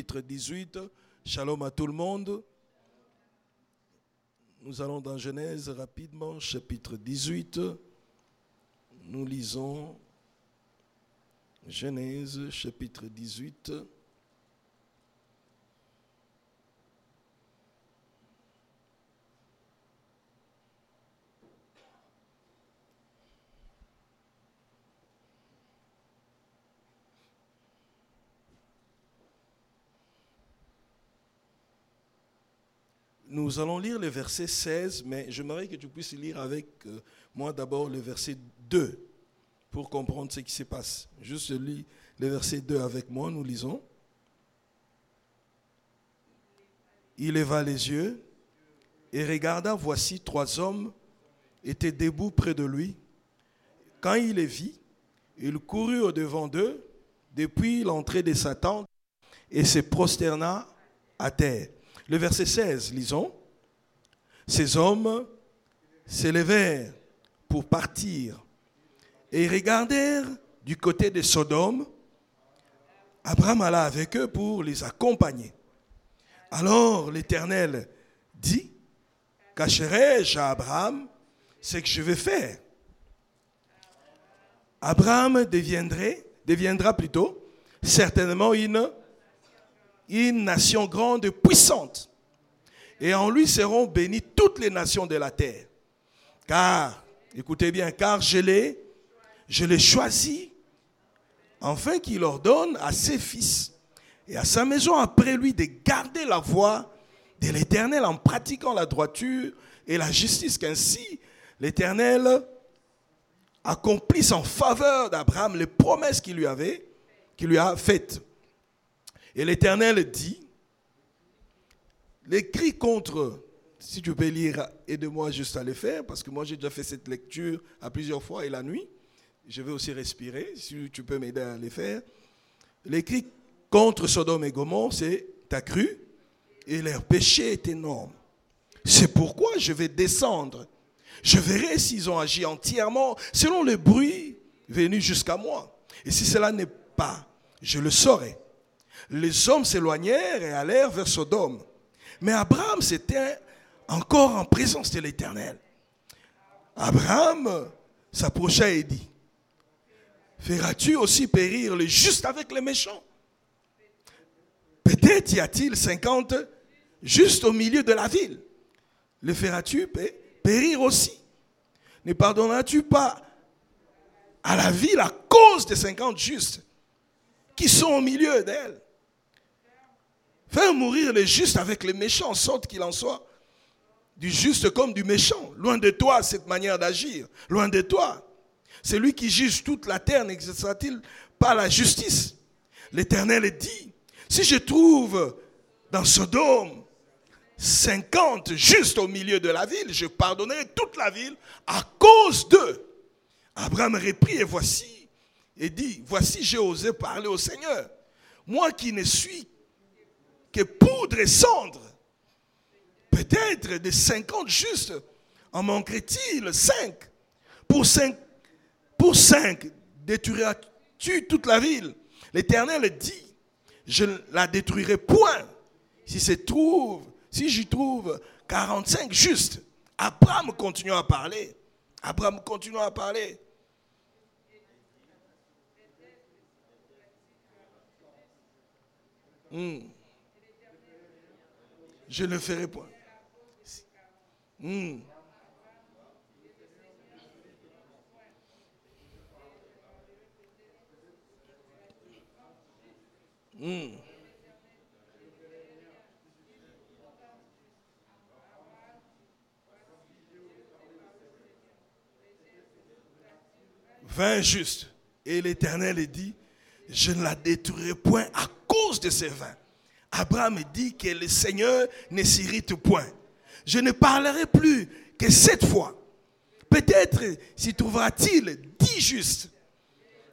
chapitre 18. Shalom à tout le monde. Nous allons dans Genèse rapidement, chapitre 18. Nous lisons Genèse, chapitre 18. Nous allons lire le verset 16, mais j'aimerais que tu puisses lire avec euh, moi d'abord le verset 2 pour comprendre ce qui se passe. Juste lis le verset 2 avec moi, nous lisons. Il leva les yeux et regarda, voici trois hommes étaient debout près de lui. Quand il les vit, il courut au-devant d'eux depuis l'entrée de sa tente et se prosterna à terre. Le verset 16, lisons. Ces hommes s'élevèrent pour partir et regardèrent du côté de Sodome. Abraham alla avec eux pour les accompagner. Alors l'Éternel dit, cacherai-je à Abraham ce que je vais faire? Abraham deviendrait, deviendra plutôt certainement une une nation grande et puissante. Et en lui seront bénies toutes les nations de la terre. Car, écoutez bien, car je l'ai, je l'ai choisi, afin qu'il ordonne à ses fils et à sa maison après lui de garder la voie de l'Éternel en pratiquant la droiture et la justice, qu'ainsi l'Éternel accomplisse en faveur d'Abraham les promesses qu'il lui avait, qu'il lui a faites. Et l'Éternel dit, les contre, si tu peux lire, aide-moi juste à le faire, parce que moi j'ai déjà fait cette lecture à plusieurs fois et la nuit. Je vais aussi respirer, si tu peux m'aider à les faire. Les contre Sodome et Gomorre, c'est ta cru, et leur péché est énorme. C'est pourquoi je vais descendre. Je verrai s'ils ont agi entièrement selon le bruit venu jusqu'à moi. Et si cela n'est pas, je le saurai les hommes s'éloignèrent et allèrent vers Sodome. Mais Abraham, c'était encore en présence de l'Éternel. Abraham s'approcha et dit, feras-tu aussi périr le juste avec les méchants? Peut-être y a-t-il 50 juste au milieu de la ville. Le feras-tu périr aussi? Ne pardonneras-tu pas à la ville à cause des 50 justes qui sont au milieu d'elle? Faire mourir les justes avec les méchants, en sorte qu'il en soit du juste comme du méchant. Loin de toi cette manière d'agir. Loin de toi. C'est lui qui juge toute la terre, n'exercera-t-il pas la justice? L'Éternel dit, si je trouve dans Sodome 50 justes au milieu de la ville, je pardonnerai toute la ville à cause d'eux. Abraham reprit et voici, et dit, voici j'ai osé parler au Seigneur. Moi qui ne suis que poudre et cendre. Peut-être des 50 justes en manquerait-il 5 Pour 5, pour 5 détruiras-tu toute la ville? L'Éternel dit, je ne la détruirai point si se trouve, si j'y trouve 45 justes. Abraham continue à parler. Abraham continue à parler. Hmm je ne ferai point. Hmm. Hmm. Vin juste. Et l'Éternel dit, je ne la détruirai point à cause de ces vins. Abraham dit que le Seigneur ne s'irrite point. Je ne parlerai plus que cette fois. Peut-être s'y trouvera-t-il dix justes.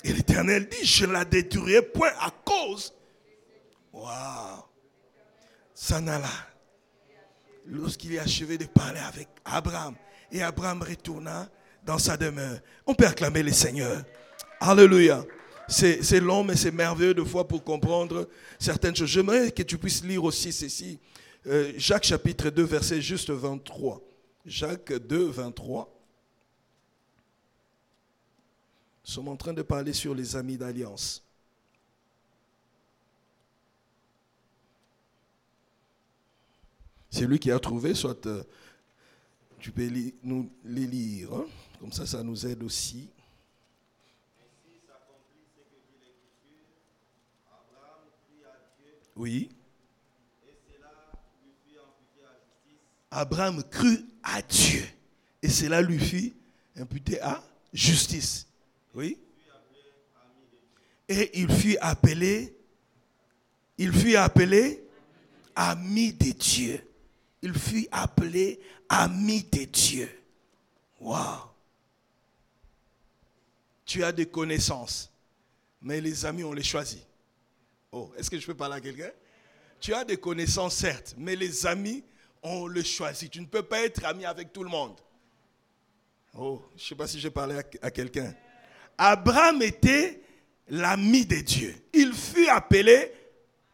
Et l'Éternel dit, je ne la détruirai point à cause. Waouh. Sanala. Lorsqu'il est achevé de parler avec Abraham, et Abraham retourna dans sa demeure. On peut acclamer le Seigneur. Alléluia. C'est long, mais c'est merveilleux de fois pour comprendre certaines choses. J'aimerais que tu puisses lire aussi ceci. Euh, Jacques chapitre 2, verset juste 23. Jacques 2, 23. Nous sommes en train de parler sur les amis d'alliance. C'est lui qui a trouvé, soit euh, tu peux nous les lire, hein. comme ça ça nous aide aussi. Oui. Abraham crut à Dieu. Et cela lui fit imputer à justice. Oui. Et il fut appelé, il fut appelé ami de Dieu. Il fut appelé ami de Dieu. Waouh. Tu as des connaissances, mais les amis, on les choisit. Oh, est-ce que je peux parler à quelqu'un? Tu as des connaissances, certes, mais les amis, on les choisit. Tu ne peux pas être ami avec tout le monde. Oh, je ne sais pas si j'ai parlé à, quelqu'un. Abraham était l'ami de Dieu. Il fut appelé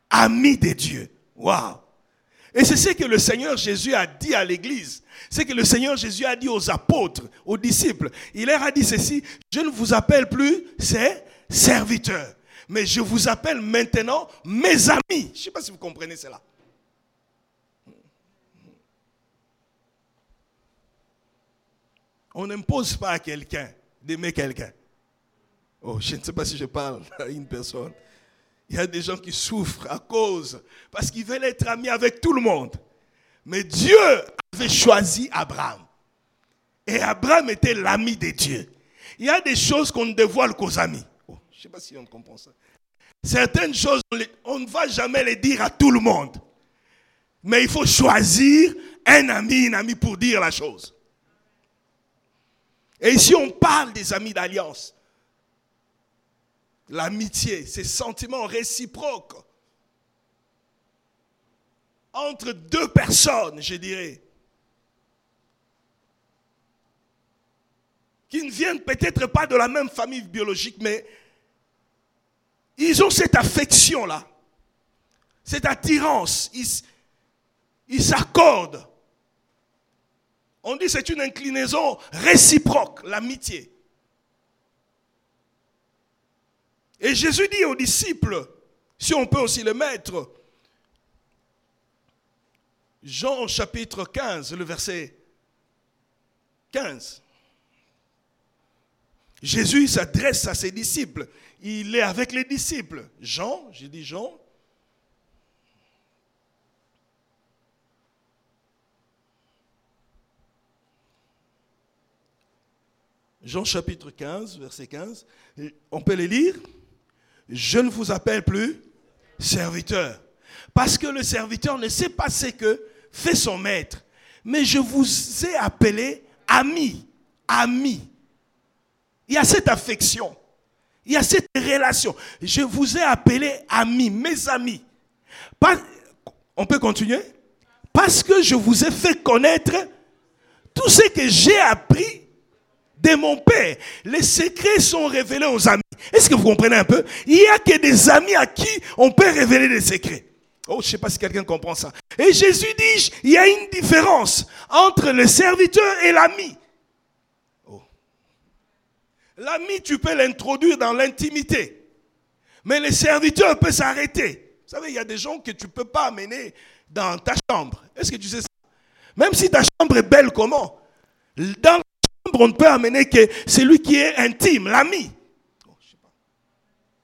ami de Dieu. Waouh et c'est ce que le Seigneur Jésus a dit à l'Église. C'est que le Seigneur Jésus a dit aux apôtres, aux disciples. Il leur a dit ceci, je ne vous appelle plus ces serviteurs, mais je vous appelle maintenant mes amis. Je ne sais pas si vous comprenez cela. On n'impose pas à quelqu'un d'aimer quelqu'un. Oh, je ne sais pas si je parle à une personne. Il y a des gens qui souffrent à cause, parce qu'ils veulent être amis avec tout le monde. Mais Dieu avait choisi Abraham. Et Abraham était l'ami de Dieu. Il y a des choses qu'on ne dévoile qu'aux amis. Je ne sais pas si on comprend ça. Certaines choses, on ne va jamais les dire à tout le monde. Mais il faut choisir un ami, une amie pour dire la chose. Et ici, on parle des amis d'alliance l'amitié, ces sentiments réciproques entre deux personnes, je dirais, qui ne viennent peut-être pas de la même famille biologique, mais ils ont cette affection-là, cette attirance, ils s'accordent. On dit c'est une inclinaison réciproque, l'amitié. Et Jésus dit aux disciples, si on peut aussi le mettre, Jean chapitre 15, le verset 15. Jésus s'adresse à ses disciples. Il est avec les disciples. Jean, j'ai dit Jean. Jean chapitre 15, verset 15. On peut les lire? Je ne vous appelle plus serviteur. Parce que le serviteur ne sait pas ce que fait son maître. Mais je vous ai appelé ami. Ami. Il y a cette affection. Il y a cette relation. Je vous ai appelé ami, mes amis. on peut continuer? Parce que je vous ai fait connaître tout ce que j'ai appris de mon Père. Les secrets sont révélés aux amis. Est-ce que vous comprenez un peu? Il n'y a que des amis à qui on peut révéler des secrets. Oh, je ne sais pas si quelqu'un comprend ça. Et Jésus dit, il y a une différence entre le serviteur et l'ami. L'ami, tu peux l'introduire dans l'intimité. Mais le serviteur peut s'arrêter. Vous savez, il y a des gens que tu ne peux pas amener dans ta chambre. Est-ce que tu sais ça? Même si ta chambre est belle comment? Dans on ne peut amener que celui qui est intime, l'ami. Oh,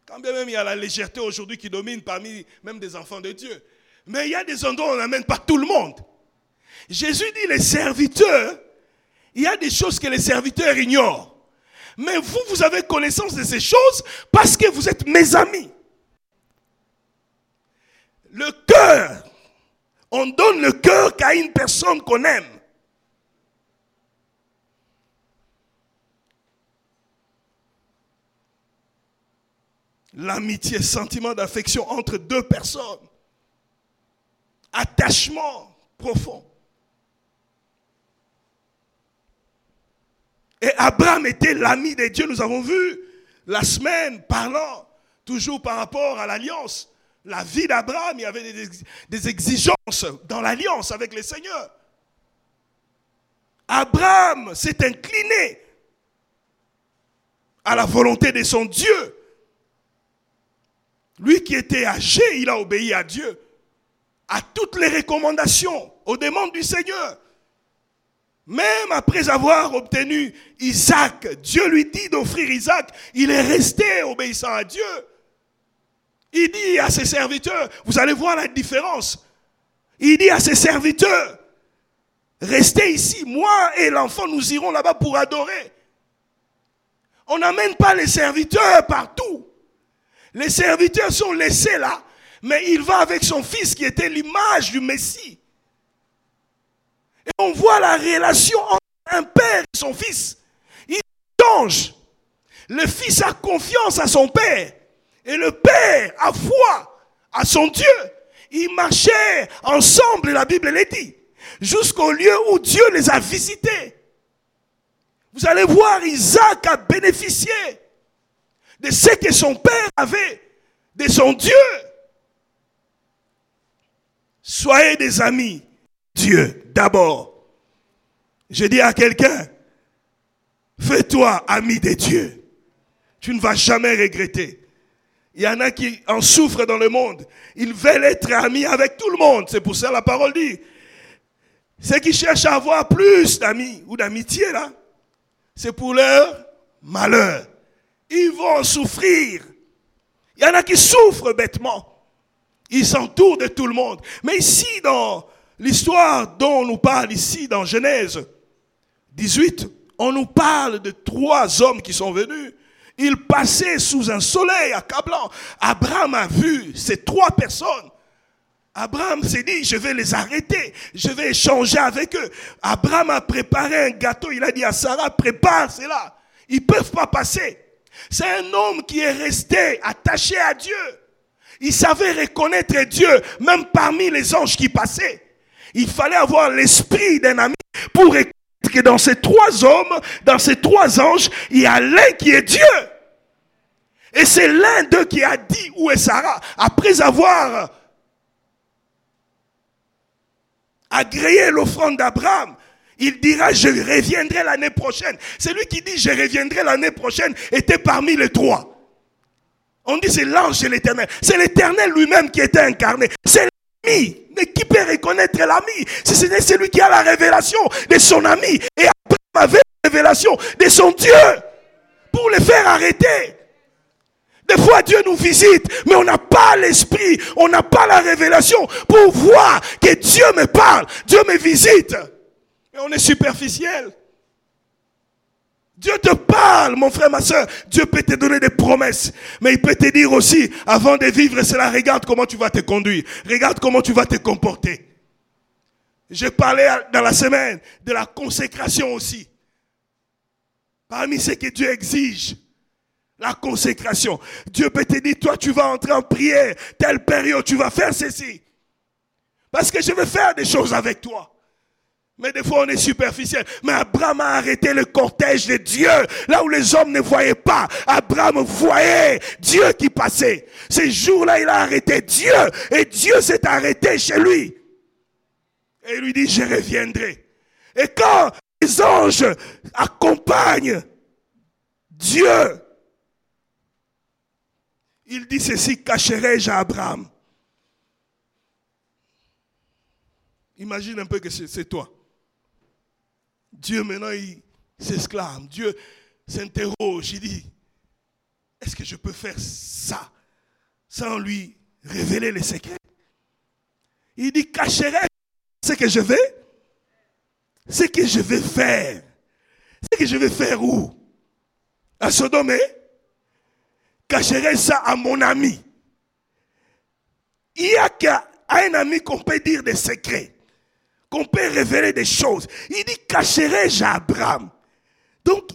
Quand bien même il y a la légèreté aujourd'hui qui domine parmi même des enfants de Dieu. Mais il y a des endroits où on n'amène pas tout le monde. Jésus dit les serviteurs, il y a des choses que les serviteurs ignorent. Mais vous, vous avez connaissance de ces choses parce que vous êtes mes amis. Le cœur, on donne le cœur qu'à une personne qu'on aime. l'amitié, sentiment d'affection entre deux personnes, attachement profond. Et Abraham était l'ami de Dieu. Nous avons vu la semaine, parlant toujours par rapport à l'alliance, la vie d'Abraham, il y avait des, exigences dans l'alliance avec le Seigneur. Abraham s'est incliné à la volonté de son Dieu. Lui qui était âgé, il a obéi à Dieu, à toutes les recommandations, aux demandes du Seigneur. Même après avoir obtenu Isaac, Dieu lui dit d'offrir Isaac, il est resté obéissant à Dieu. Il dit à ses serviteurs, vous allez voir la différence. Il dit à ses serviteurs, restez ici, moi et l'enfant, nous irons là-bas pour adorer. On n'amène pas les serviteurs partout. Les serviteurs sont laissés là, mais il va avec son fils qui était l'image du Messie. Et on voit la relation entre un père et son fils. Il change. Le fils a confiance à son père. Et le père a foi à son Dieu. Ils marchaient ensemble, la Bible le dit, jusqu'au lieu où Dieu les a visités. Vous allez voir, Isaac a bénéficié de ce que son père avait, de son Dieu. Soyez des amis. Dieu, d'abord. Je dis à quelqu'un, fais-toi ami de Dieu. Tu ne vas jamais regretter. Il y en a qui en souffrent dans le monde. Ils veulent être amis avec tout le monde. C'est pour ça la parole dit. Ceux qui cherchent à avoir plus d'amis ou d'amitié, là, c'est pour leur malheur. Ils vont souffrir. Il y en a qui souffrent bêtement. Ils s'entourent de tout le monde. Mais ici, dans l'histoire dont on nous parle ici, dans Genèse 18, on nous parle de trois hommes qui sont venus. Ils passaient sous un soleil accablant. Abraham a vu ces trois personnes. Abraham s'est dit, je vais les arrêter, je vais échanger avec eux. Abraham a préparé un gâteau, il a dit à Sarah, prépare cela. Ils ne peuvent pas passer. C'est un homme qui est resté attaché à Dieu. Il savait reconnaître Dieu, même parmi les anges qui passaient. Il fallait avoir l'esprit d'un ami pour reconnaître que dans ces trois hommes, dans ces trois anges, il y a l'un qui est Dieu. Et c'est l'un d'eux qui a dit où est Sarah, après avoir agréé l'offrande d'Abraham. Il dira, je reviendrai l'année prochaine. Celui qui dit, je reviendrai l'année prochaine, était parmi les trois. On dit, c'est l'ange de l'éternel. C'est l'éternel lui-même qui était incarné. C'est Mais qui peut reconnaître l'ami Si ce n'est celui qui a la révélation de son ami. Et Abraham avait la révélation de son Dieu pour le faire arrêter? Des fois, Dieu nous visite, mais on n'a pas l'esprit, on n'a pas la révélation pour voir que Dieu me parle, Dieu me visite. Et on est superficiel. Dieu te parle, mon frère, ma soeur. Dieu peut te donner des promesses. Mais il peut te dire aussi, avant de vivre cela, regarde comment tu vas te conduire. Regarde comment tu vas te comporter. J'ai parlé dans la semaine de la consécration aussi. Parmi ce que Dieu exige, la consécration. Dieu peut te dire, toi tu vas entrer en prière, telle période, tu vas faire ceci. Parce que je vais faire des choses avec toi. Mais des fois, on est superficiel. Mais Abraham a arrêté le cortège de Dieu, là où les hommes ne voyaient pas. Abraham voyait Dieu qui passait. Ces jours-là, il a arrêté Dieu. Et Dieu s'est arrêté chez lui. Et il lui dit, je reviendrai. Et quand les anges accompagnent Dieu, il dit ceci, cacherai-je à Abraham? Imagine un peu que c'est toi. Dieu maintenant, il s'exclame. Dieu s'interroge. Il dit, est-ce que je peux faire ça sans lui révéler les secrets? Il dit, cacherai ce que je vais Ce que je vais faire. Ce que je vais faire où? À Sodome? Cacherai ça à mon ami. Il n'y a qu'à un ami qu'on peut dire des secrets qu'on peut révéler des choses. Il dit, cacherai-je à Abraham Donc,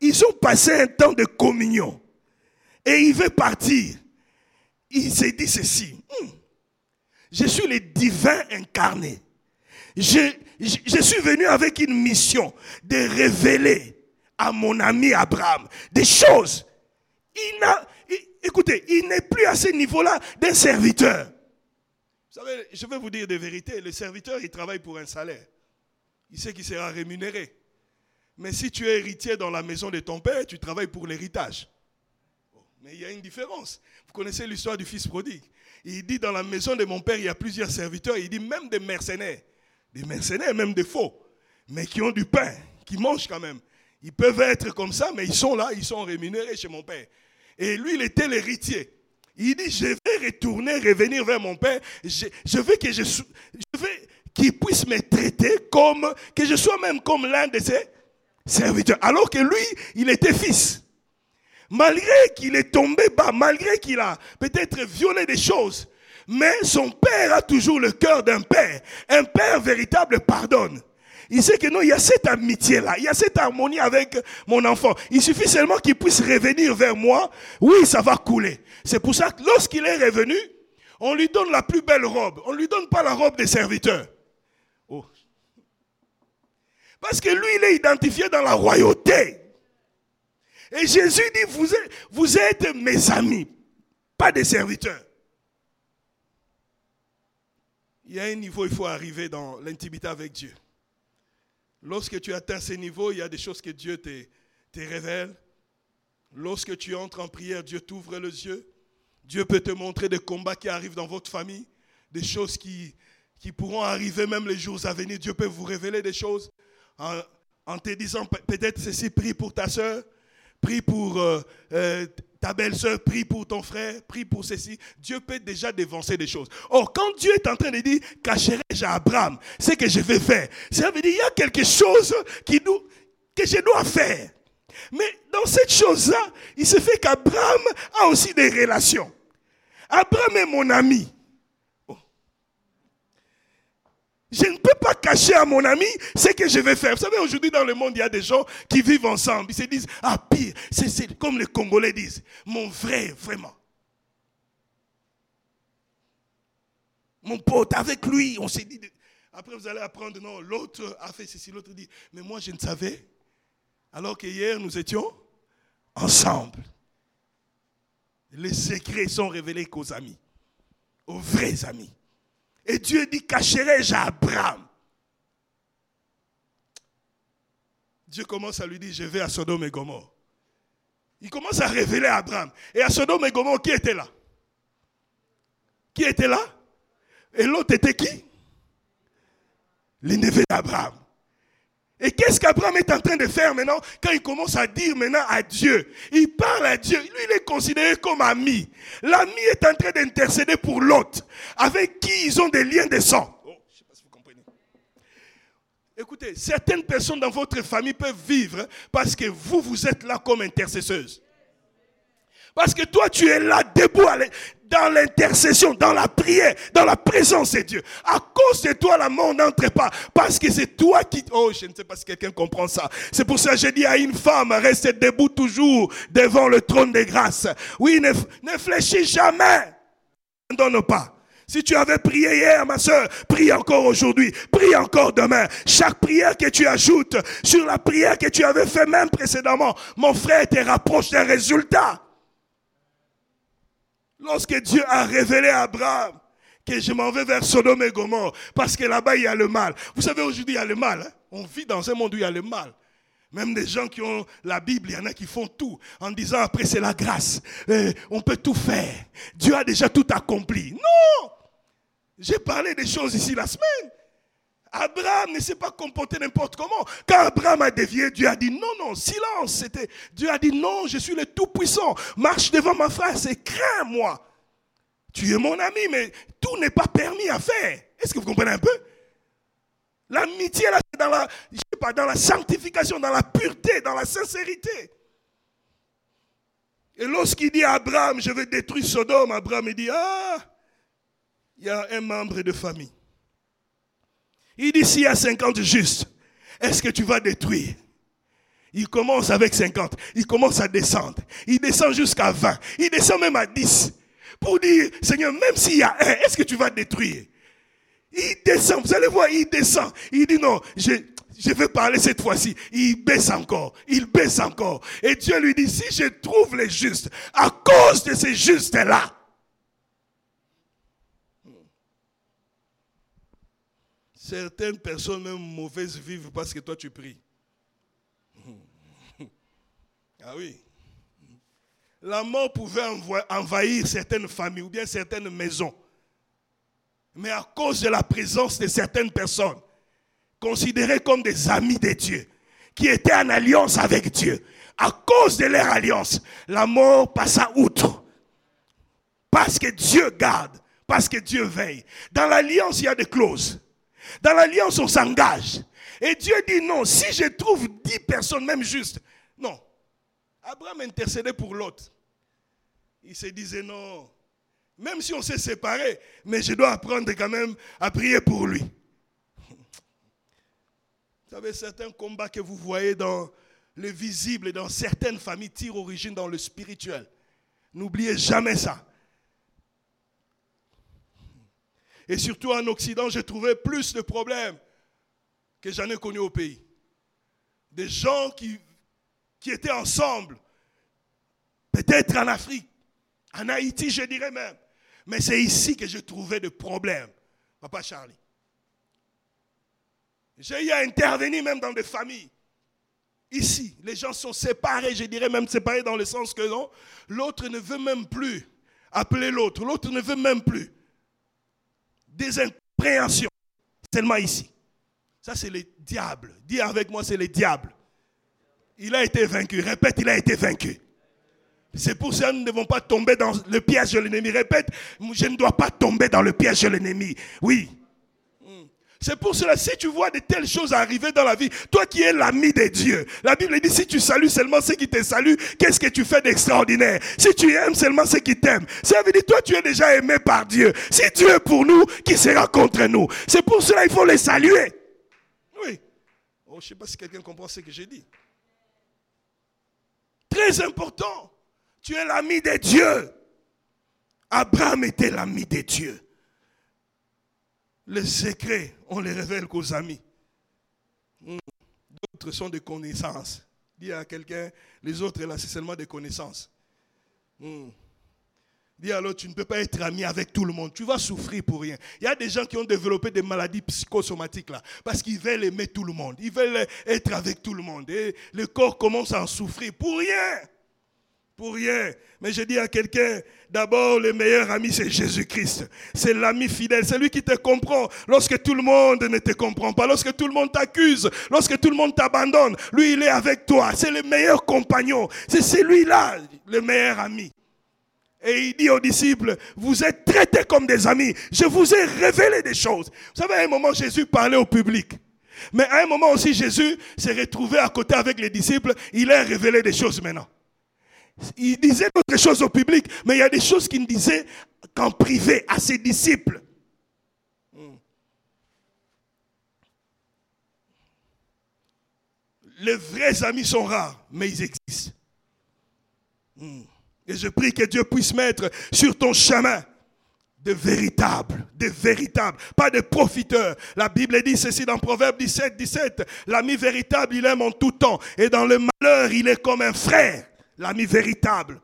ils, ont passé un temps de communion. Et il veut partir. Il s'est dit ceci. Hmm, je suis le divin incarné. Je, suis venu avec une mission de révéler à mon ami Abraham des choses. il n'a, écoutez, il n'est plus à ce niveau-là d'un serviteur. Vous savez, je vais vous dire des vérités. Le serviteur, il travaille pour un salaire. Il sait qu'il sera rémunéré. Mais si tu es héritier dans la maison de ton père, tu travailles pour l'héritage. Mais il y a une différence. Vous connaissez l'histoire du fils prodigue. Il dit dans la maison de mon père, il y a plusieurs serviteurs. Il dit même des mercenaires. Des mercenaires, même des faux. Mais qui ont du pain, qui mangent quand même. Ils peuvent être comme ça, mais ils sont là, ils sont rémunérés chez mon père. Et lui, il était l'héritier. Il dit, je vais retourner, revenir vers mon père. Je, veux que je, je veux qu'il puisse me traiter comme, que je sois même comme l'un de ses serviteurs. Alors que lui, il était fils. Malgré qu'il est tombé bas, malgré qu'il a peut-être violé des choses, mais son père a toujours le cœur d'un père. Un père véritable pardonne. Il sait que non, il y a cette amitié-là, il y a cette harmonie avec mon enfant. Il suffit seulement qu'il puisse revenir vers moi. Oui, ça va couler. C'est pour ça que lorsqu'il est revenu, on lui donne la plus belle robe. On ne lui donne pas la robe des serviteurs. Oh. Parce que lui, il est identifié dans la royauté. Et Jésus dit, vous êtes, vous êtes mes amis, pas des serviteurs. Il y a un niveau, il faut arriver dans l'intimité avec Dieu. Lorsque tu atteins ce niveau, il y a des choses que Dieu te, te révèle. Lorsque tu entres en prière, Dieu t'ouvre les yeux. Dieu peut te montrer des combats qui arrivent dans votre famille, des choses qui, qui pourront arriver même les jours à venir. Dieu peut vous révéler des choses en, en te disant peut-être ceci, prie pour ta soeur, prie pour euh, euh, ta belle-sœur, prie pour ton frère, prie pour ceci. Dieu peut déjà dévancer des choses. Or, quand Dieu est en train de dire, cacherai-je à Abraham ce que je vais faire, ça veut dire, il y a quelque chose que je dois faire. Mais dans cette chose-là, il se fait qu'Abraham a aussi des relations. Abraham est mon ami. Je ne peux pas cacher à mon ami ce que je vais faire. Vous savez, aujourd'hui dans le monde, il y a des gens qui vivent ensemble. Ils se disent, ah pire, c'est comme les Congolais disent, mon vrai, vraiment. Mon pote, avec lui, on s'est dit. Après, vous allez apprendre, non, l'autre a fait ceci, l'autre dit, mais moi, je ne savais. Alors que hier, nous étions ensemble. Les secrets sont révélés qu'aux amis, aux vrais amis. Et Dieu dit, cacherai-je à Abraham? Dieu commence à lui dire, je vais à Sodome et Gomorre. Il commence à révéler à Abraham. Et à Sodome et Gomorre, qui était là? Qui était là? Et l'autre était qui? Neveux d'Abraham. Et qu'est-ce qu'Abraham est en train de faire maintenant quand il commence à dire maintenant à Dieu? Il parle à Dieu. Lui, il est considéré comme ami. L'ami est en train d'intercéder pour l'autre, avec qui ils ont des liens de sang. Oh, je sais pas si vous comprenez. Écoutez, certaines personnes dans votre famille peuvent vivre parce que vous, vous êtes là comme intercesseuse. Parce que toi, tu es là debout dans l'intercession, dans la prière, dans la présence de Dieu. À cause de toi, la mort n'entre pas. Parce que c'est toi qui... Oh, je ne sais pas si quelqu'un comprend ça. C'est pour ça que j'ai dit à une femme, reste debout toujours devant le trône de grâce. Oui, ne, ne fléchis jamais. Ne donne pas. Si tu avais prié hier, ma soeur, prie encore aujourd'hui, prie encore demain. Chaque prière que tu ajoutes sur la prière que tu avais fait même précédemment, mon frère te rapproche d'un résultat. Lorsque Dieu a révélé à Abraham que je m'en vais vers Sodome et Gomorre, parce que là-bas il y a le mal. Vous savez, aujourd'hui il y a le mal. Hein. On vit dans un monde où il y a le mal. Même des gens qui ont la Bible, il y en a qui font tout en disant après c'est la grâce. Euh, on peut tout faire. Dieu a déjà tout accompli. Non J'ai parlé des choses ici la semaine. Abraham ne s'est pas comporté n'importe comment. Quand Abraham a dévié, Dieu a dit non, non, silence. C'était, Dieu a dit non, je suis le Tout-Puissant. Marche devant ma frère, c'est crains-moi. Tu es mon ami, mais tout n'est pas permis à faire. Est-ce que vous comprenez un peu? L'amitié, là, c'est dans la, je pas, dans la sanctification, dans la pureté, dans la sincérité. Et lorsqu'il dit à Abraham, je vais détruire Sodome, Abraham il dit, ah, il y a un membre de famille il dit s'il y a 50 justes, est-ce que tu vas détruire? Il commence avec 50. Il commence à descendre. Il descend jusqu'à 20. Il descend même à 10. Pour dire, Seigneur, même s'il y a un, est-ce que tu vas détruire? Il descend. Vous allez voir, il descend. Il dit non, je vais parler cette fois-ci. Il baisse encore, il baisse encore. Et Dieu lui dit, si je trouve les justes, à cause de ces justes-là, certaines personnes même mauvaises vivent parce que toi tu pries. Ah oui. La mort pouvait envahir certaines familles ou bien certaines maisons. Mais à cause de la présence de certaines personnes, considérés comme des amis de Dieu, qui étaient en alliance avec Dieu. À cause de leur alliance, la mort passa outre. Parce que Dieu garde, parce que Dieu veille. Dans l'alliance, il y a des clauses. Dans l'alliance, on s'engage. Et Dieu dit non, si je trouve dix personnes, même justes, non. Abraham intercédait pour l'autre. Il se disait non, même si on s'est séparés, mais je dois apprendre quand même à prier pour lui. Vous savez, certains combats que vous voyez dans le visible et dans certaines familles tirent origine dans le spirituel. N'oubliez jamais ça. Et surtout en Occident, j'ai trouvé plus de problèmes que j'en ai connus au pays. Des gens qui, qui étaient ensemble, peut-être en Afrique, en Haïti, je dirais même. Mais c'est ici que j'ai trouvé des problèmes, papa Charlie. J'ai eu à intervenir même dans des familles. Ici, les gens sont séparés, je dirais même séparés dans le sens que non, l'autre ne veut même plus appeler l'autre, l'autre ne veut même plus. Des impréhensions, seulement ici. Ça, c'est le diable. Dis avec moi, c'est le diable. Il a été vaincu. Répète, il a été vaincu. C'est pour ça que nous ne devons pas tomber dans le piège de l'ennemi. Répète, je ne dois pas tomber dans le piège de l'ennemi. Oui. C'est pour cela, si tu vois de telles choses arriver dans la vie, toi qui es l'ami de Dieu, la Bible dit, si tu salues seulement ceux qui te saluent, qu'est-ce que tu fais d'extraordinaire? Si tu aimes seulement ceux qui t'aiment, ça veut dire, toi tu es déjà aimé par Dieu. Si Dieu est pour nous, qui sera contre nous? C'est pour cela il faut les saluer. Oui. Oh, je ne sais pas si quelqu'un comprend ce que j'ai dit. Très important. Tu es l'ami de Dieu. Abraham était l'ami de Dieu. Les secrets, on les révèle qu'aux amis. Hmm. D'autres sont des connaissances. Dis à quelqu'un, les autres là, c'est seulement des connaissances. Hmm. Dis alors, tu ne peux pas être ami avec tout le monde. Tu vas souffrir pour rien. Il y a des gens qui ont développé des maladies psychosomatiques là, parce qu'ils veulent aimer tout le monde. Ils veulent être avec tout le monde. Et le corps commence à en souffrir pour rien pour rien. Mais je dis à quelqu'un, d'abord, le meilleur ami, c'est Jésus-Christ. C'est l'ami fidèle. C'est lui qui te comprend lorsque tout le monde ne te comprend pas, lorsque tout le monde t'accuse, lorsque tout le monde t'abandonne. Lui, il est avec toi. C'est le meilleur compagnon. C'est celui-là, le meilleur ami. Et il dit aux disciples, vous êtes traités comme des amis. Je vous ai révélé des choses. Vous savez, à un moment, Jésus parlait au public. Mais à un moment aussi, Jésus s'est retrouvé à côté avec les disciples. Il a révélé des choses maintenant. Il disait d'autres choses au public, mais il y a des choses qu'il ne disait qu'en privé à ses disciples. Hmm. Les vrais amis sont rares, mais ils existent. Hmm. Et je prie que Dieu puisse mettre sur ton chemin de véritables, de véritables, pas de profiteurs. La Bible dit ceci dans Proverbe 17, 17. L'ami véritable, il aime en tout temps. Et dans le malheur, il est comme un frère l'ami véritable.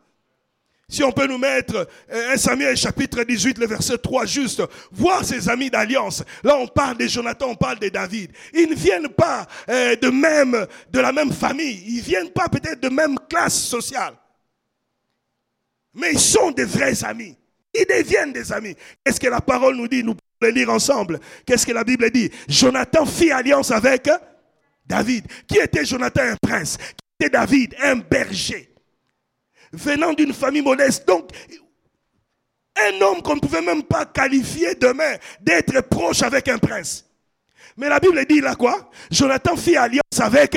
Si on peut nous mettre 1 euh, Samuel chapitre 18, le verset 3 juste, voir ses amis d'alliance. Là, on parle de Jonathan, on parle de David. Ils ne viennent pas euh, de même, de la même famille. Ils viennent pas peut-être de même classe sociale. Mais ils sont des vrais amis. Ils deviennent des amis. Qu'est-ce que la parole nous dit? Nous pouvons lire ensemble. Qu'est-ce que la Bible dit? Jonathan fit alliance avec David. Qui était Jonathan? Un prince. Qui était David? Un berger venant d'une famille modeste. Donc, un homme qu'on ne pouvait même pas qualifier demain d'être proche avec un prince. Mais la Bible dit là quoi? Jonathan fit alliance avec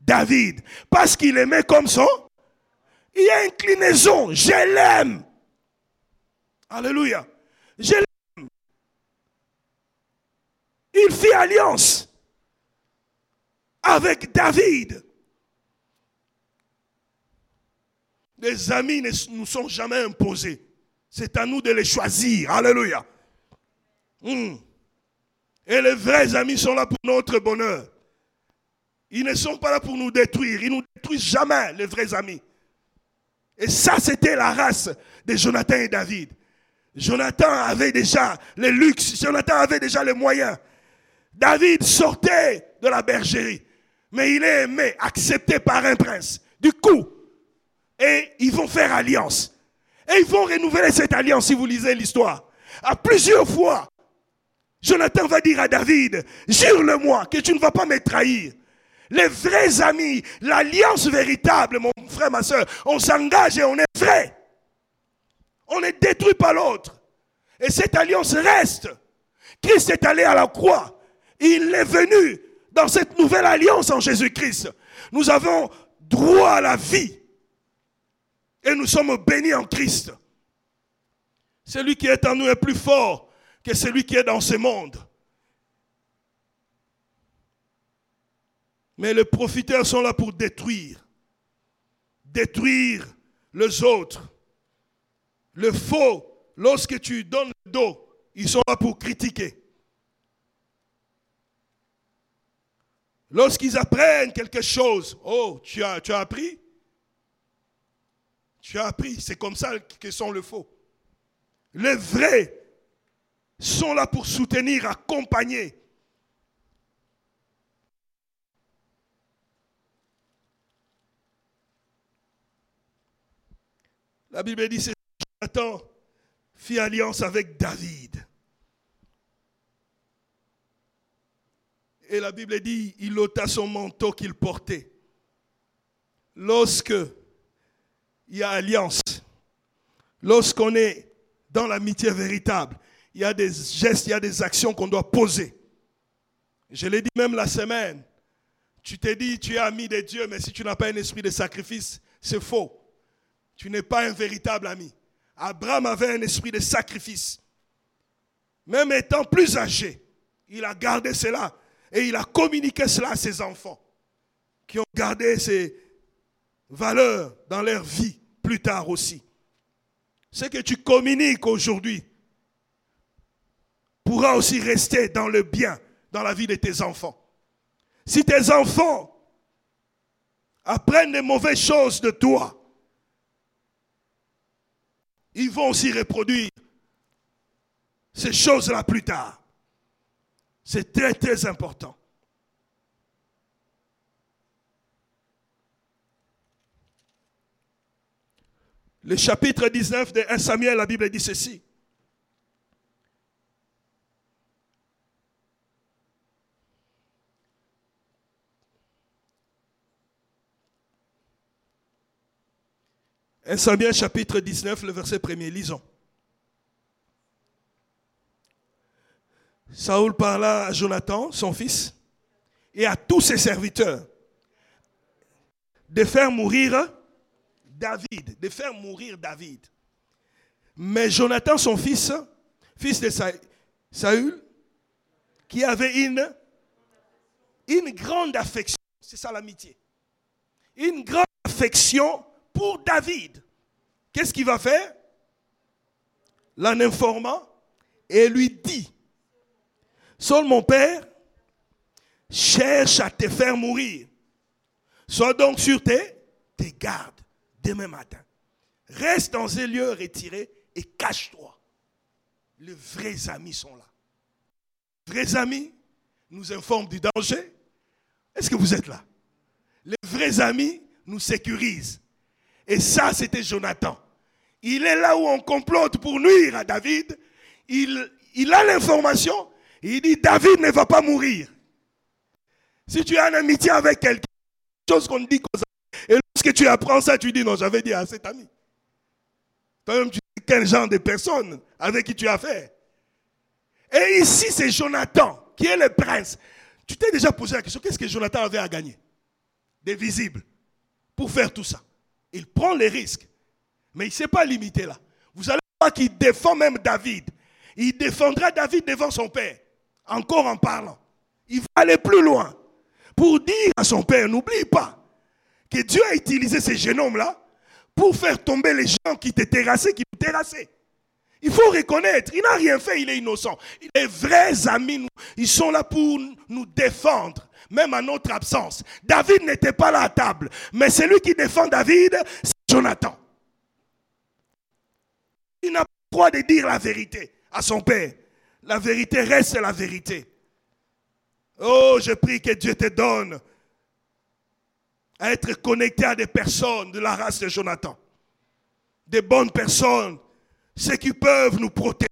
David. Parce qu'il aimait comme son. Il y a inclinaison. Je l'aime. Alléluia. Je l'aime. Il fit alliance avec David. Les amis ne nous sont jamais imposés. C'est à nous de les choisir. Alléluia. Hmm. Et les vrais amis sont là pour notre bonheur. Ils ne sont pas là pour nous détruire. Ils nous détruisent jamais, les vrais amis. Et ça, c'était la race de Jonathan et David. Jonathan avait déjà le luxe, Jonathan avait déjà les moyens. David sortait de la bergerie, mais il est aimé, accepté par un prince. Du coup, et ils vont faire alliance. Et ils vont renouveler cette alliance si vous lisez l'histoire. À plusieurs fois, Jonathan va dire à David, jure-le-moi que tu ne vas pas me trahir. Les vrais amis, l'alliance véritable, mon frère, ma soeur, on s'engage et on est vrai. On ne détruit pas l'autre. Et cette alliance reste. Christ est allé à la croix. Il est venu dans cette nouvelle alliance en Jésus-Christ. Nous avons droit à la vie. Et nous sommes bénis en Christ. Celui qui est en nous est plus fort que celui qui est dans ce monde. Mais les profiteurs sont là pour détruire. Détruire les autres. Le faux, lorsque tu donnes le dos, ils sont là pour critiquer. Lorsqu'ils apprennent quelque chose, oh, tu as, tu as appris? Tu as appris, c'est comme ça que sont le faux. Les vrais sont là pour soutenir, accompagner. La Bible dit, c'est Jonathan fit alliance avec David. Et la Bible dit, il ôta son manteau qu'il portait. Lorsque il y a alliance, lorsqu'on est dans l'amitié véritable, il y a des gestes, il y a des actions qu'on doit poser. Je l'ai dit même la semaine. Tu t'es dit, tu es ami de Dieu, mais si tu n'as pas un esprit de sacrifice, c'est faux. Tu n'es pas un véritable ami. Abraham avait un esprit de sacrifice. Même étant plus âgé, il a gardé cela et il a communiqué cela à ses enfants qui ont gardé ces valeurs dans leur vie plus tard aussi. Ce que tu communiques aujourd'hui pourra aussi rester dans le bien dans la vie de tes enfants. Si tes enfants apprennent les mauvaises choses de toi, ils vont aussi reproduire ces choses-là plus tard. C'est très très important. Le chapitre 19 de 1 Samuel, la Bible dit ceci. 1 Samuel chapitre 19, le verset 1er, lisons. Saoul parla à Jonathan, son fils, et à tous ses serviteurs de faire mourir David, de faire mourir David. Mais Jonathan, son fils, fils de Saül, qui avait une, grande affection, c'est ça l'amitié, une grande affection pour David. Qu'est-ce qu'il va faire? L'en informant et lui dit, Saul mon père cherche à te faire mourir. Sois donc sur tes, tes gardes demain matin. Reste dans un lieu retiré et cache-toi. Les vrais amis sont là. Les vrais amis nous informent du danger. Est-ce que vous êtes là? Les vrais amis nous sécurisent. Et ça, c'était Jonathan. Il est là où on complote pour nuire à David. Il, a l'information. Il dit, David ne va pas mourir. Si tu as une amitié avec quelqu'un, chose qu'on dit ça, et lorsque tu apprends ça, tu dis, non, j'avais dit à cet ami. Toi-même, tu sais quel genre de personne avec qui tu as affaire? Et ici, c'est Jonathan, qui est le prince. Tu t'es déjà posé la question, qu'est-ce que Jonathan avait à gagner? Des visibles, pour faire tout ça. Il prend les risques. Mais il ne s'est pas limité là. Vous allez voir qu'il défend même David. Il défendra David devant son père. Encore en parlant. Il va aller plus loin. Pour dire à son père, n'oublie pas que Dieu a utilisé ces génomes-là pour faire tomber les gens qui te terrassaient, qui nous terrassaient. Il faut reconnaître, il n'a rien fait, il est innocent. Les vrais amis, ils sont là pour nous défendre, même à notre absence. David n'était pas là à table, mais celui qui défend David, c'est Jonathan. Il n'a pas le droit de dire la vérité à son père. La vérité reste la vérité. Oh, je prie que Dieu te donne à être connecté à des personnes de la race de Jonathan. Des bonnes personnes, ceux qui peuvent nous protéger,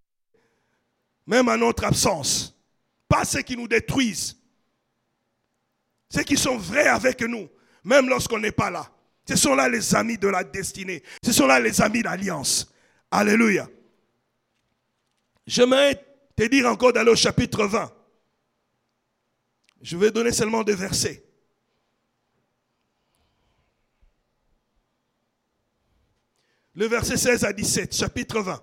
même à notre absence. Pas ceux qui nous détruisent. Ceux qui sont vrais avec nous, même lorsqu'on n'est pas là. Ce sont là les amis de la destinée. Ce sont là les amis d'alliance. Alléluia. Je vais te dire encore d'aller au chapitre 20. Je vais donner seulement deux versets. Le verset 16 à 17, chapitre 20.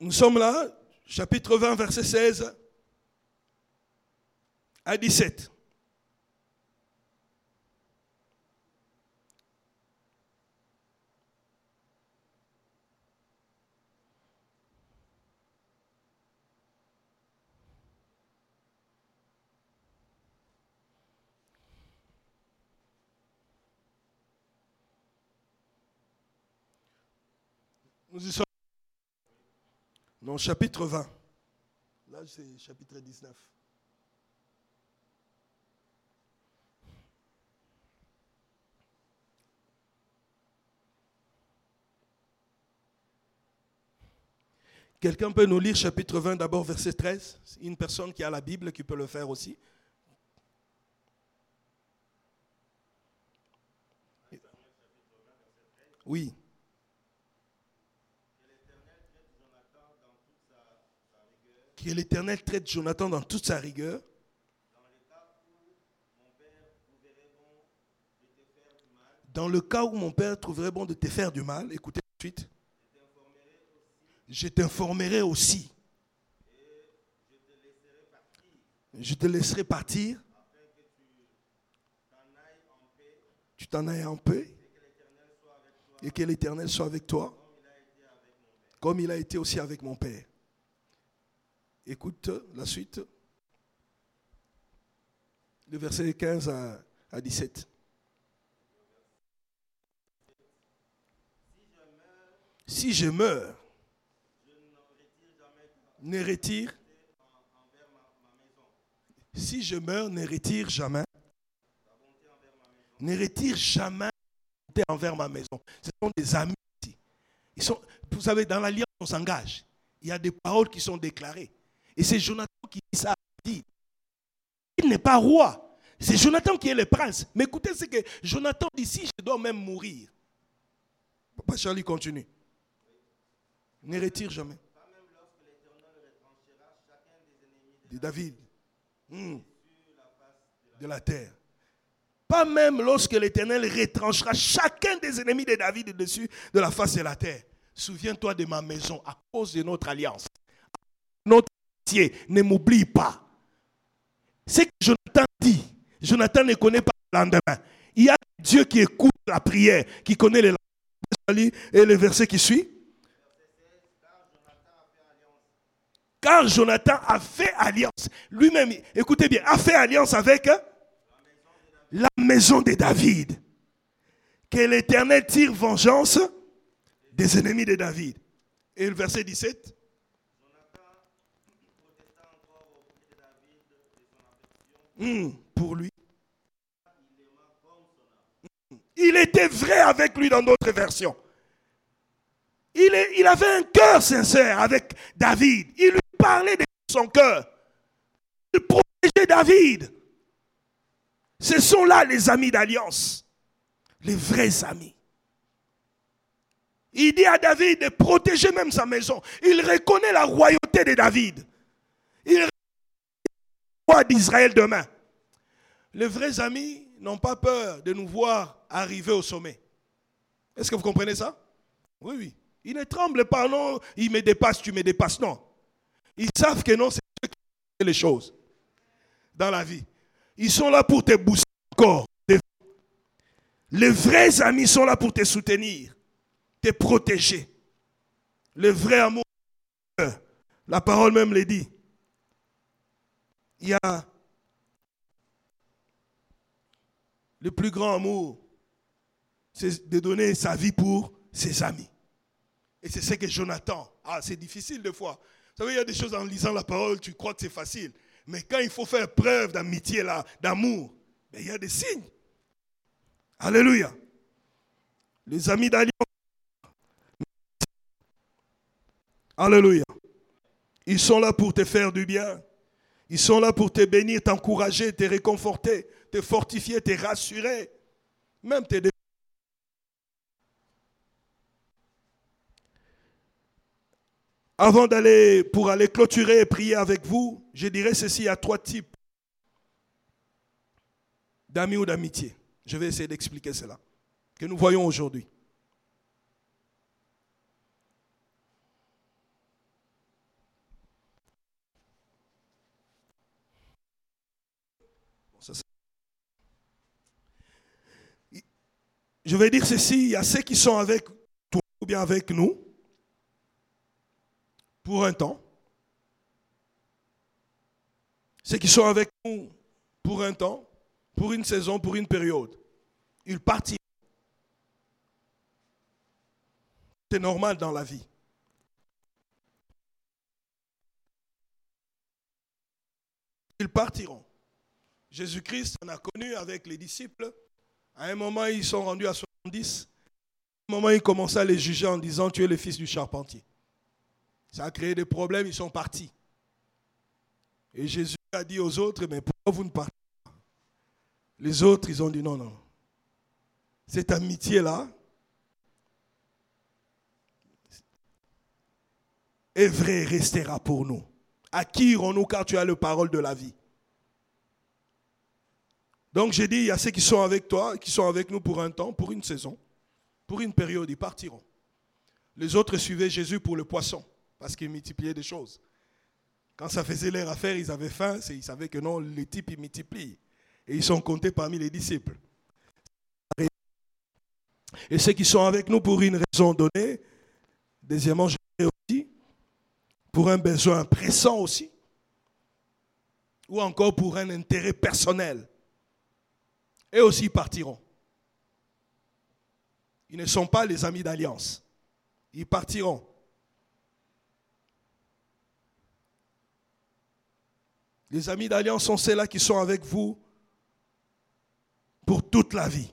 Nous sommes là, chapitre 20, verset 16 à 17. Nous y sommes. Non, chapitre 20. Là, c'est chapitre 19. Quelqu'un peut nous lire chapitre 20 d'abord, verset 13 Une personne qui a la Bible qui peut le faire aussi. Oui. Que l'Éternel traite Jonathan dans toute sa rigueur. Dans le cas où mon père trouverait bon de te faire du mal, écoutez tout de suite, je t'informerai aussi. Je te laisserai partir. Tu t'en ailles en paix. Et que l'Éternel soit avec toi. Comme il a été aussi avec mon père. Écoute la suite. Le verset 15 à, à 17. Si je meurs, ne retire. Si je meurs, ne retire jamais. Ne retire jamais envers ma maison. Ce sont des amis Ils sont, vous savez, dans l'alliance, on s'engage. Il y a des paroles qui sont déclarées. Et c'est Jonathan qui dit ça. Dit. Il n'est pas roi. C'est Jonathan qui est le prince. Mais écoutez ce que Jonathan dit si je dois même mourir. Papa Charlie continue. Ne retire jamais. De David. Hmm. De la terre. Pas même lorsque l'Éternel retranchera chacun des ennemis de David dessus de la face de la terre. Souviens-toi de ma maison à cause de notre alliance. Ne m'oublie pas. C'est que Jonathan dit. Jonathan ne connaît pas le lendemain. Il y a Dieu qui écoute la prière, qui connaît les lendemains. Et le verset qui suit? Car Jonathan a fait alliance. Lui-même, écoutez bien, a fait alliance avec la maison de David. Que l'Éternel tire vengeance des ennemis de David. Et le verset 17. Pour lui. Il était vrai avec lui dans d'autres versions. Il, il, avait un cœur sincère avec David. Il lui parlait de son cœur. Il protégeait David. Ce sont là les amis d'alliance. Les vrais amis. Il dit à David de protéger même sa maison. Il reconnaît la royauté de David. Il d'Israël demain. Les vrais amis n'ont pas peur de nous voir arriver au sommet. Est-ce que vous comprenez ça? Oui, oui. Ils ne tremblent pas, non, ils me dépassent, tu me dépasses, non. Ils savent que non, c'est eux qui font les choses dans la vie. Ils sont là pour te booster encore, Les vrais amis sont là pour te soutenir, te protéger. Le vrai amour, la parole même le dit. Il y a le plus grand amour, c'est de donner sa vie pour ses amis. Et c'est ce que Jonathan. Ah, c'est difficile des fois. Vous savez, il y a des choses en lisant la parole, tu crois que c'est facile. Mais quand il faut faire preuve d'amitié, d'amour, ben, il y a des signes. Alléluia. Les amis d'Alliance. Alléluia. Ils sont là pour te faire du bien. Ils sont là pour te bénir, t'encourager, te réconforter, te fortifier, te rassurer. Même te Avant d'aller pour aller clôturer et prier avec vous, je dirais ceci à trois types d'amis ou d'amitié. Je vais essayer d'expliquer cela, que nous voyons aujourd'hui. Je vais dire ceci, il y a ceux qui sont avec toi ou bien avec nous, pour un temps. Ceux qui sont avec nous pour un temps, pour une saison, pour une période, ils partiront. C'est normal dans la vie. Ils partiront. Jésus-Christ en a connu avec les disciples. À un moment, ils sont rendus à 70. À un moment, il commençait à les juger en disant, tu es le fils du charpentier. Ça a créé des problèmes, ils sont partis. Et Jésus a dit aux autres, mais pourquoi vous ne partez pas? Les autres, ils ont dit non, non. Cette amitié-là est vraie et restera pour nous. À qui irons-nous car tu as le parole de la vie? Donc j'ai dit, il y a ceux qui sont avec toi, qui sont avec nous pour un temps, pour une saison, pour une période, ils partiront. Les autres suivaient Jésus pour le poisson parce qu'ils multipliaient des choses. Quand ça faisait leur affaire, ils avaient faim, ils savaient que non, les types, ils multiplient. Et ils sont comptés parmi les disciples. Et ceux qui sont avec nous pour une raison donnée, deuxièmement, je aussi, pour un besoin pressant aussi, ou encore pour un intérêt personnel, et aussi partiront. Ils ne sont pas les amis d'alliance. Ils partiront. Les amis d'alliance sont ceux-là qui sont avec vous pour toute la vie.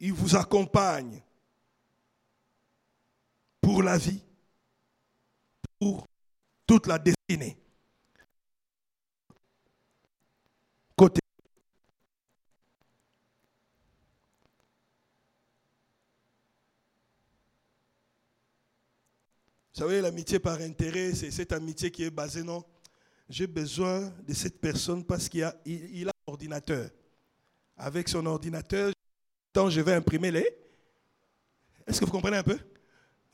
Ils vous accompagnent pour la vie, pour toute la destinée. Côté Vous savez, l'amitié par intérêt, c'est cette amitié qui est basée, non? J'ai besoin de cette personne parce qu'il a, il, a un ordinateur. Avec son ordinateur, je vais imprimer les. Est-ce que vous comprenez un peu?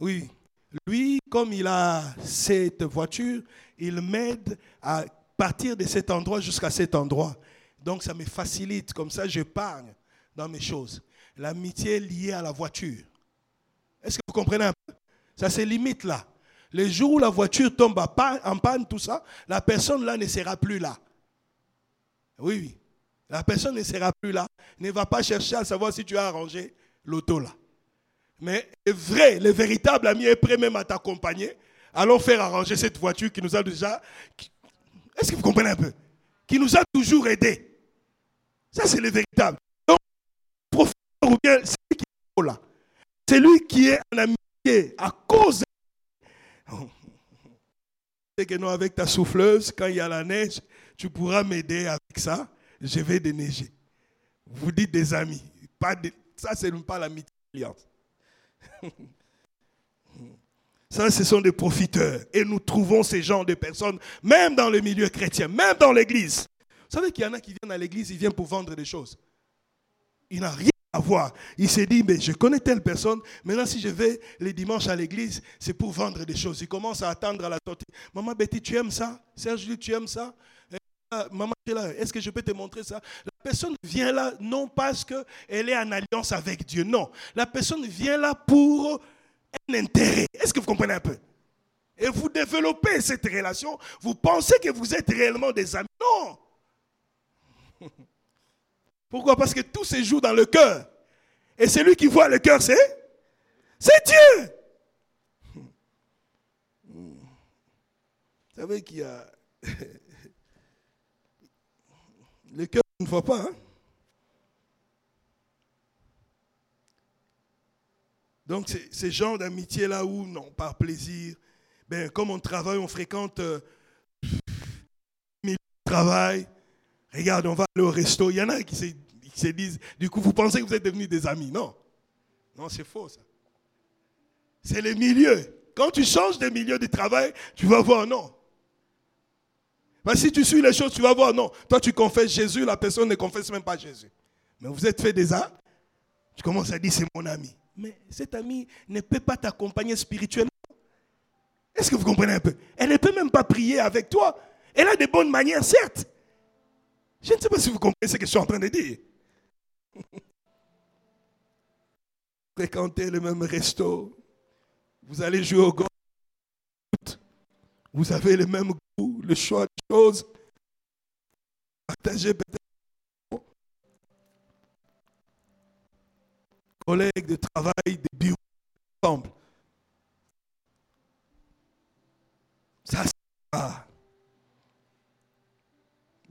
Oui. Lui, comme il a cette voiture, il m'aide à partir de cet endroit jusqu'à cet endroit. Donc ça me facilite, comme ça j'épargne dans mes choses. L'amitié liée à la voiture. Est-ce que vous comprenez un peu? Ça se limite là. Le jour où la voiture tombe en panne, tout ça, la personne là ne sera plus là. Oui, oui. La personne ne sera plus là. Ne va pas chercher à savoir si tu as arrangé l'auto là. Mais le vrai, le véritable ami est prêt même à t'accompagner. Allons faire arranger cette voiture qui nous a déjà. Est-ce que vous comprenez un peu? Qui nous a toujours aidés. Ça, c'est le véritable. Donc, professeur ou bien celui qui est là. C'est lui qui est un amitié à cause c'est que non, avec ta souffleuse, quand il y a la neige, tu pourras m'aider avec ça. Je vais déneiger. Vous dites des amis. Pas ça, c'est même pas l'amitié. Ça, ce sont des profiteurs. Et nous trouvons ces gens de personnes, même dans le milieu chrétien, même dans l'église. Vous savez qu'il y en a qui viennent à l'église, ils viennent pour vendre des choses. Il n'a rien voir. Il s'est dit, mais je connais telle personne, maintenant si je vais les dimanches à l'église, c'est pour vendre des choses. Il commence à attendre à la sortie. Maman Betty, tu aimes ça? Serge, tu aimes ça? Maman, est-ce que je peux te montrer ça? La personne vient là non parce qu'elle est en alliance avec Dieu, non. La personne vient là pour un intérêt. Est-ce que vous comprenez un peu? Et vous développez cette relation, vous pensez que vous êtes réellement des amis. Non Pourquoi? Parce que tout se joue dans le cœur. Et celui qui voit le cœur, c'est C'est Dieu. Vous savez qu'il y a... le cœur ne voit pas. Hein? Donc, ces gens d'amitié-là où, non, par plaisir, ben, comme on travaille, on fréquente euh, travail, regarde, on va aller au resto. Il y en a qui se, disent, du coup, vous pensez que vous êtes devenus des amis? Non. Non, c'est faux, ça. C'est le milieu. Quand tu changes de milieu de travail, tu vas voir, non. Si tu suis les choses, tu vas voir, non. Toi, tu confesses Jésus, la personne ne confesse même pas Jésus. Mais vous êtes fait des actes, tu commences à dire, c'est mon ami. Mais cet ami ne peut pas t'accompagner spirituellement. Est-ce que vous comprenez un peu? Elle ne peut même pas prier avec toi. Elle a des bonnes manières, certes. Je ne sais pas si vous comprenez ce que je suis en train de dire. Fréquentez le même resto. Vous allez jouer au golf. Vous avez le même goût, le choix de choses. Partagez peut-être collègues de travail, de bureaux ensemble. Ça, c'est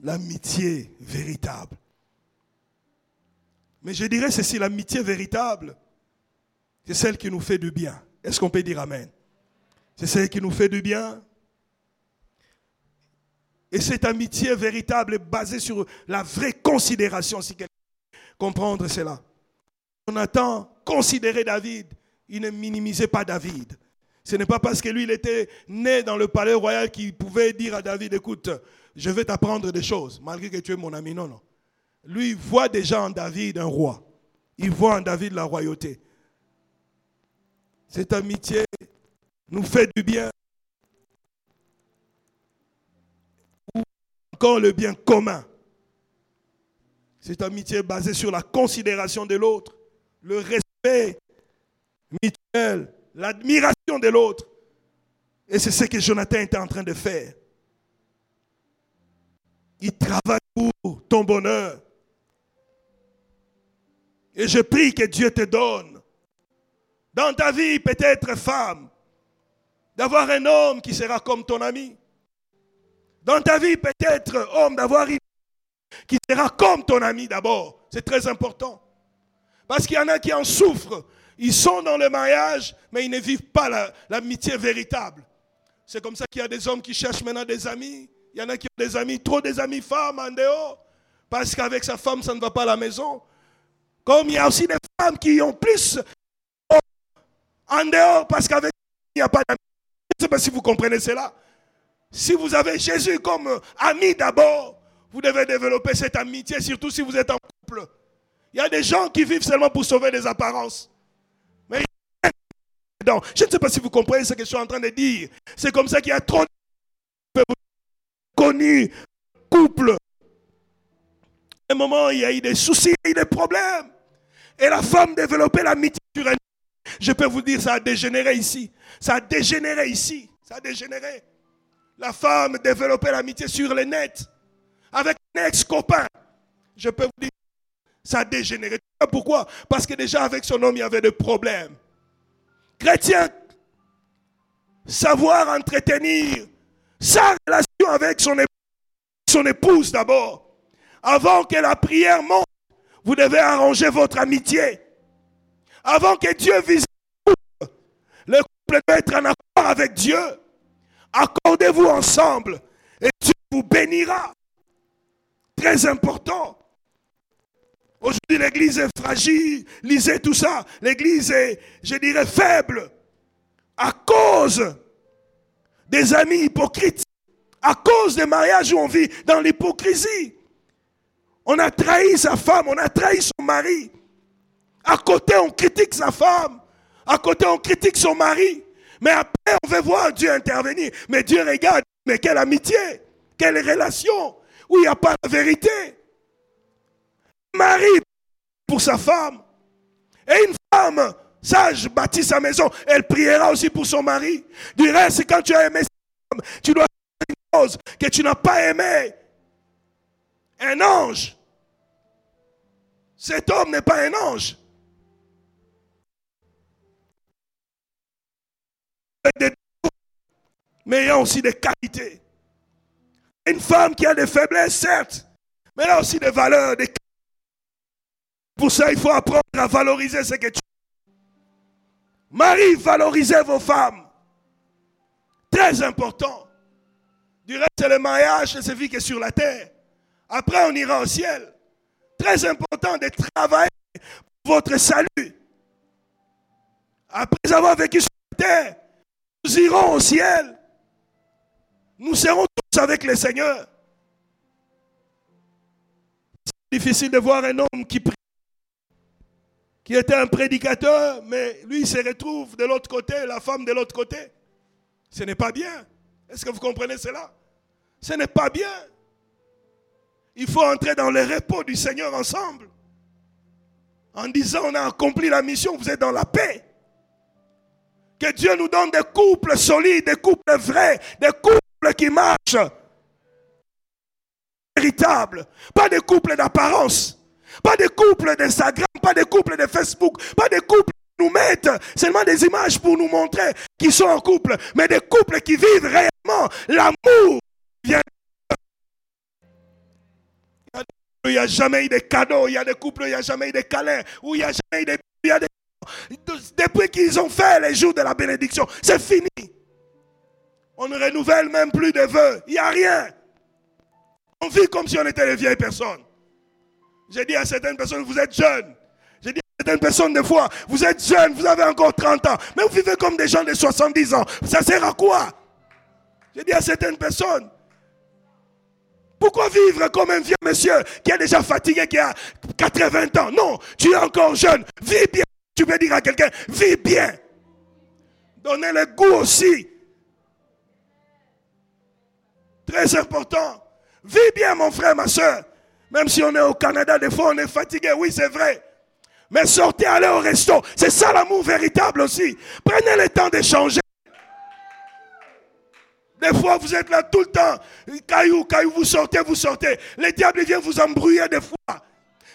l'amitié véritable. Mais je dirais ceci, l'amitié véritable, c'est celle qui nous fait du bien. Est-ce qu'on peut dire Amen? C'est celle qui nous fait du bien. Et cette amitié véritable est basée sur la vraie considération, si quelqu'un comprendre cela. Jonathan considérait David, il ne minimisait pas David. Ce n'est pas parce que lui, il était né dans le palais royal qu'il pouvait dire à David, écoute, je vais t'apprendre des choses, malgré que tu es mon ami. Non, non. Lui, voit déjà en David un roi. Il voit en David la royauté. Cette amitié nous fait du bien. Ou encore le bien commun. Cette amitié est basée sur la considération de l'autre le respect mutuel, l'admiration de l'autre. Et c'est ce que Jonathan était en train de faire. Il travaille pour ton bonheur. Et je prie que Dieu te donne, dans ta vie peut-être femme, d'avoir un homme qui sera comme ton ami. Dans ta vie peut-être homme, d'avoir une qui sera comme ton ami d'abord. C'est très important. Parce qu'il y en a qui en souffrent. Ils sont dans le mariage, mais ils ne vivent pas l'amitié véritable. C'est comme ça qu'il y a des hommes qui cherchent maintenant des amis. Il y en a qui ont des amis, trop des amis femmes en dehors. Parce qu'avec sa femme, ça ne va pas à la maison. Comme il y a aussi des femmes qui ont plus en dehors parce qu'avec il n'y a pas d'amis. Je ne sais pas si vous comprenez cela. Si vous avez Jésus comme ami d'abord, vous devez développer cette amitié, surtout si vous êtes en couple. Il y a des gens qui vivent seulement pour sauver des apparences. Mais je ne sais pas si vous comprenez ce que je suis en train de dire. C'est comme ça qu'il y a trop de connus, couples. À un moment, il y a eu des soucis, il y a eu des problèmes. Et la femme développait l'amitié sur elle. Je peux vous dire, ça a dégénéré ici. Ça a dégénéré ici. Ça a dégénéré. La femme développait l'amitié sur les nets. Avec un ex-copain. Je peux vous dire, ça a dégénéré. Pourquoi Parce que déjà avec son homme, il y avait des problèmes. Chrétien, savoir entretenir sa relation avec son épouse, d'abord. Avant que la prière monte, vous devez arranger votre amitié. Avant que Dieu vise le couple, le couple doit être en accord avec Dieu. Accordez-vous ensemble et Dieu vous bénira. Très important. Aujourd'hui, l'église est fragile. Lisez tout ça. L'église est, je dirais, faible. À cause des amis hypocrites. À cause des mariages où on vit dans l'hypocrisie. On a trahi sa femme, on a trahi son mari. À côté, on critique sa femme. À côté, on critique son mari. Mais après, on veut voir Dieu intervenir. Mais Dieu regarde, mais quelle amitié, quelle relation. où il n'y a pas la vérité. Marie pour sa femme. Et une femme sage bâtit sa maison, elle priera aussi pour son mari. Du reste, quand tu as aimé sa femme, tu dois que tu n'as pas aimé. Un ange. Cet homme n'est pas un ange. Mais il a aussi des qualités. Une femme qui a des faiblesses, certes, mais elle a aussi des valeurs, des Pour ça, il faut apprendre à valoriser ce que tu Marie, valorisez vos femmes. Très important. Du reste, c'est le mariage ne se vit que sur la terre. Après, on ira au ciel. Très important de travailler pour votre salut. Après avoir vécu sur la terre, nous irons au ciel. Nous serons tous avec le Seigneur. C'est difficile de voir un homme qui prie qui était un prédicateur, mais lui se retrouve de l'autre côté, la femme de l'autre côté. Ce n'est pas bien. Est-ce que vous comprenez cela? Ce n'est pas bien. Il faut entrer dans le repos du Seigneur ensemble. En disant, on a accompli la mission, vous êtes dans la paix. Que Dieu nous donne des couples solides, des couples vrais, des couples qui marchent. Véritables. Pas des couples d'apparence. Pas des couples d'Instagram, pas des couples de Facebook, pas des couples qui nous mettent seulement des images pour nous montrer qu'ils sont en couple, mais des couples qui vivent réellement l'amour. Il n'y a jamais eu de cadeaux, il y a des couples, il n'y a jamais eu de câlins, où il n'y a jamais eu de... Depuis qu'ils ont fait les jours de la bénédiction, c'est fini. On ne renouvelle même plus de vœux. Il n'y a rien. On vit comme si on était des vieilles personnes. J'ai dit à certaines personnes, vous êtes jeunes. J'ai dit à certaines personnes, des fois, vous êtes jeunes, vous avez encore 30 ans. Mais vous vivez comme des gens de 70 ans. Ça sert à quoi? J'ai dit à certaines personnes, pourquoi vivre comme un vieux monsieur qui est déjà fatigué, qui a 80 ans? Non, tu es encore jeune. Vis bien. Tu peux dire à quelqu'un, vis bien. Donnez le goût aussi. Très important. Vis bien, mon frère, ma soeur. Même si on est au Canada, des fois on est fatigué, oui c'est vrai. Mais sortez, allez au resto. C'est ça l'amour véritable aussi. Prenez le temps d'échanger. Des fois, vous êtes là tout le temps. Caillou, caillou, vous sortez, vous sortez. Le diable vient vous embrouiller des fois.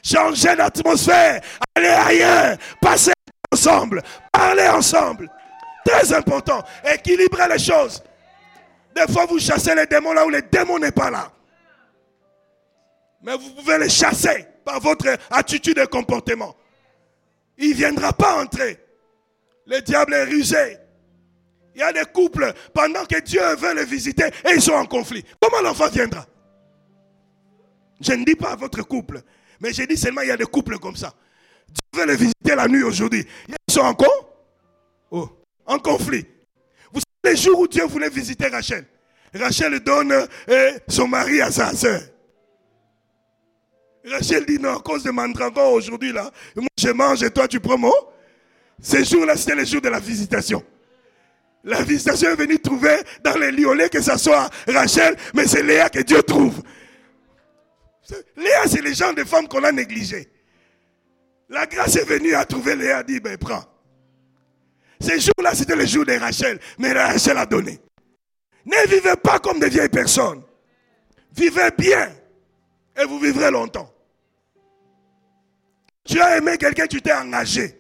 Changez d'atmosphère. Allez ailleurs. Passez ensemble. Parlez ensemble. Très important. Équilibrez les choses. Des fois, vous chassez les démons là où les démons n'est pas là. Mais vous pouvez les chasser par votre attitude et comportement. Il ne viendra pas entrer. Le diable est rusé. Il y a des couples, pendant que Dieu veut les visiter, et ils sont en conflit. Comment l'enfant viendra? Je ne dis pas votre couple, mais je dis seulement il y a des couples comme ça. Dieu veut les visiter la nuit aujourd'hui. Ils sont en oh, en conflit. Vous savez les jours où Dieu voulait visiter Rachel. Rachel donne euh, son mari à sa soeur. Rachel dit non, à cause de mandragore aujourd'hui là, moi je mange et toi tu prends moi. Ces jours-là, c'était les jours de la visitation. La visitation est venue trouver dans les liolets que ce soit Rachel, mais c'est Léa que Dieu trouve. Léa, c'est les gens des femmes qu'on a négligées. La grâce est venue à trouver Léa, dit, ben prends. Ces jours-là, c'était le jour de Rachel, mais Rachel a donné. Ne vivez pas comme des vieilles personnes. Vivez bien et vous vivrez longtemps. Tu as aimé quelqu'un, tu t'es engagé.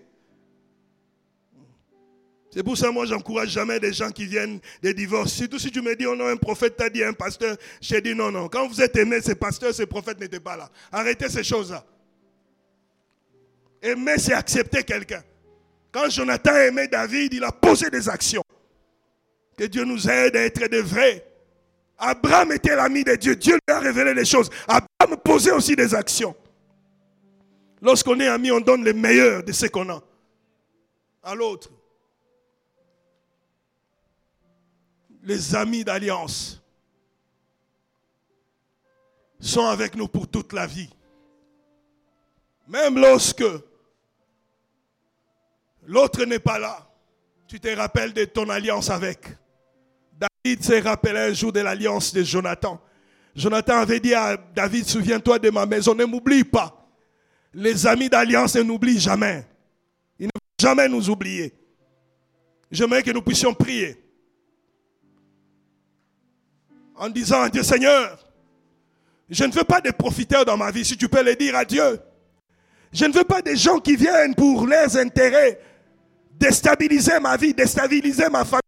C'est pour ça, moi, j'encourage jamais des gens qui viennent des divorces. Surtout si tu me dis, oh non, un prophète t'a dit, un pasteur. J'ai dit, non, non. Quand vous êtes aimé, ces pasteurs, ces prophètes n'étaient pas là. Arrêtez ces choses-là. Aimer, c'est accepter quelqu'un. Quand Jonathan a aimé David, il a posé des actions. Que Dieu nous aide à être des vrais. Abraham était l'ami de Dieu. Dieu lui a révélé les choses. Abraham posait aussi des actions. Lorsqu'on est ami, on donne le meilleur de ce qu'on a à l'autre. Les amis d'alliance sont avec nous pour toute la vie. Même lorsque l'autre n'est pas là, tu te rappelles de ton alliance avec. David s'est rappelé un jour de l'alliance de Jonathan. Jonathan avait dit à David, souviens-toi de ma maison, ne m'oublie pas. Les amis d'alliance ne n'oublient jamais. Ils ne vont jamais nous oublier. J'aimerais que nous puissions prier en disant à Dieu, Seigneur, je ne veux pas des profiteurs dans ma vie, si tu peux le dire à Dieu. Je ne veux pas des gens qui viennent pour leurs intérêts déstabiliser ma vie, déstabiliser ma famille.